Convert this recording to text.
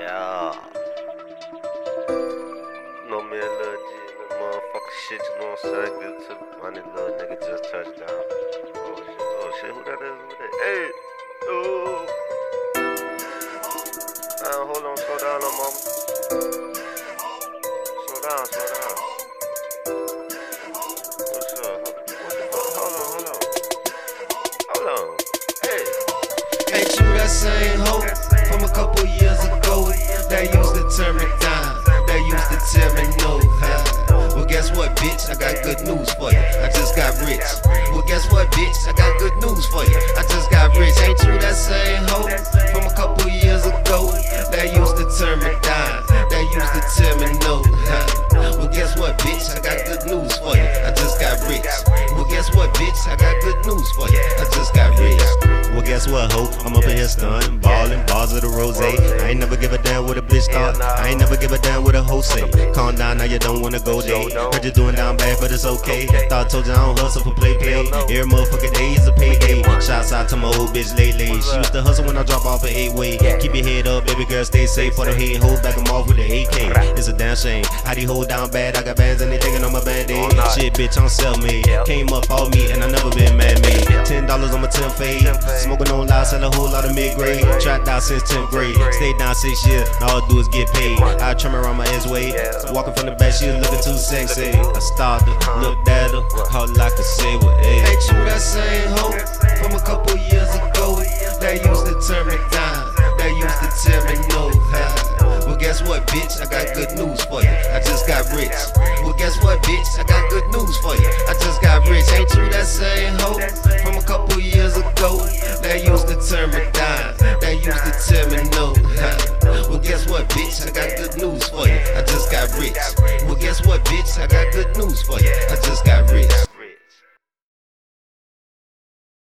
Yeah. Me a little G the motherfucker shit, you know what I'm saying? Good to the money, little nigga just touched down. Oh shit, oh shit, who that is? Who that? Hey! Oh! Uh, hold on, slow down, little mama. Slow down, slow down. What's up? What the fuck? Hold on, hold on. Hold on. Hey! Ain't you that same hoe from a couple years ago that used to turn me down, that used to tell me no? Huh? Well, guess what, bitch? I got good news for you. I just got rich. Well, guess what, bitch? I got good guess what, ho? I'm up in here stunning, ballin', bars of the rose. I ain't never give a damn what a bitch thought. I ain't never give a damn what a hoe say. Calm down, now you don't wanna go day. Heard you doing down bad, but it's okay. Thought I told you I don't hustle for play play. Every motherfucking day is a payday. Shouts out to my old bitch lately. She used to hustle when I drop off an eight way. Keep your head up, baby girl, stay safe. For the head, hold back 'em off with the AK. It's a damn shame. How they hold down bad? I got bands and they taking on my band aid. Shit, bitch, I'm self made. Came up off me and I never been mad made. Ten dollars on my 10 fade. Smoking on loud, sell a whole lot of mid grade. Trapped out since 10th grade. Stayed down six years, and all I do is get paid. I trim around my ass way. Walking from the back, she was looking too sexy. I started, looked at her, all I could say was, hey. Ain't you that same hoe from a couple years ago that used to turn me down, that used to tell me no? Huh? Well, guess what, bitch? I got good news bitch? I got good news for you. I just got rich. Ain't you that same hoe from a couple years ago that used to turn me down, that used to tell me no? Well, guess what, bitch? I got good news for you. I just got rich. Well, guess what, bitch? I got good news for you. I just got.